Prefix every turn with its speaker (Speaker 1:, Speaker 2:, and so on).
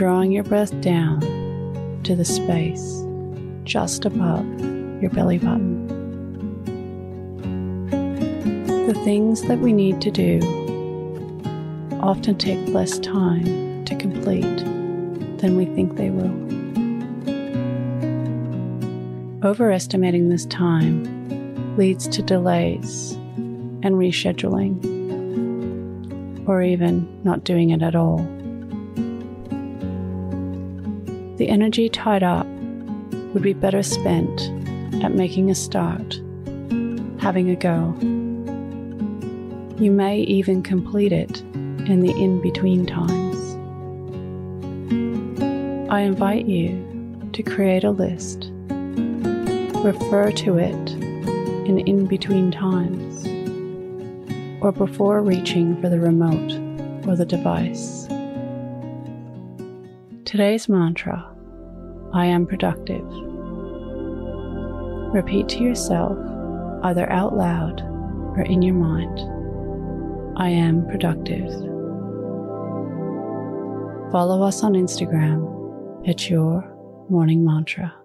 Speaker 1: Drawing your breath down to the space just above your belly button. The things that we need to do often take less time to complete than we think they will. Overestimating this time leads to delays and rescheduling, or even not doing it at all. The energy tied up would be better spent at making a start, having a go. You may even complete it in the in between times. I invite you to create a list, refer to it in in between times, or before reaching for the remote or the device. Today's mantra I am productive. Repeat to yourself, either out loud or in your mind, I am productive. Follow us on Instagram at Your Morning Mantra.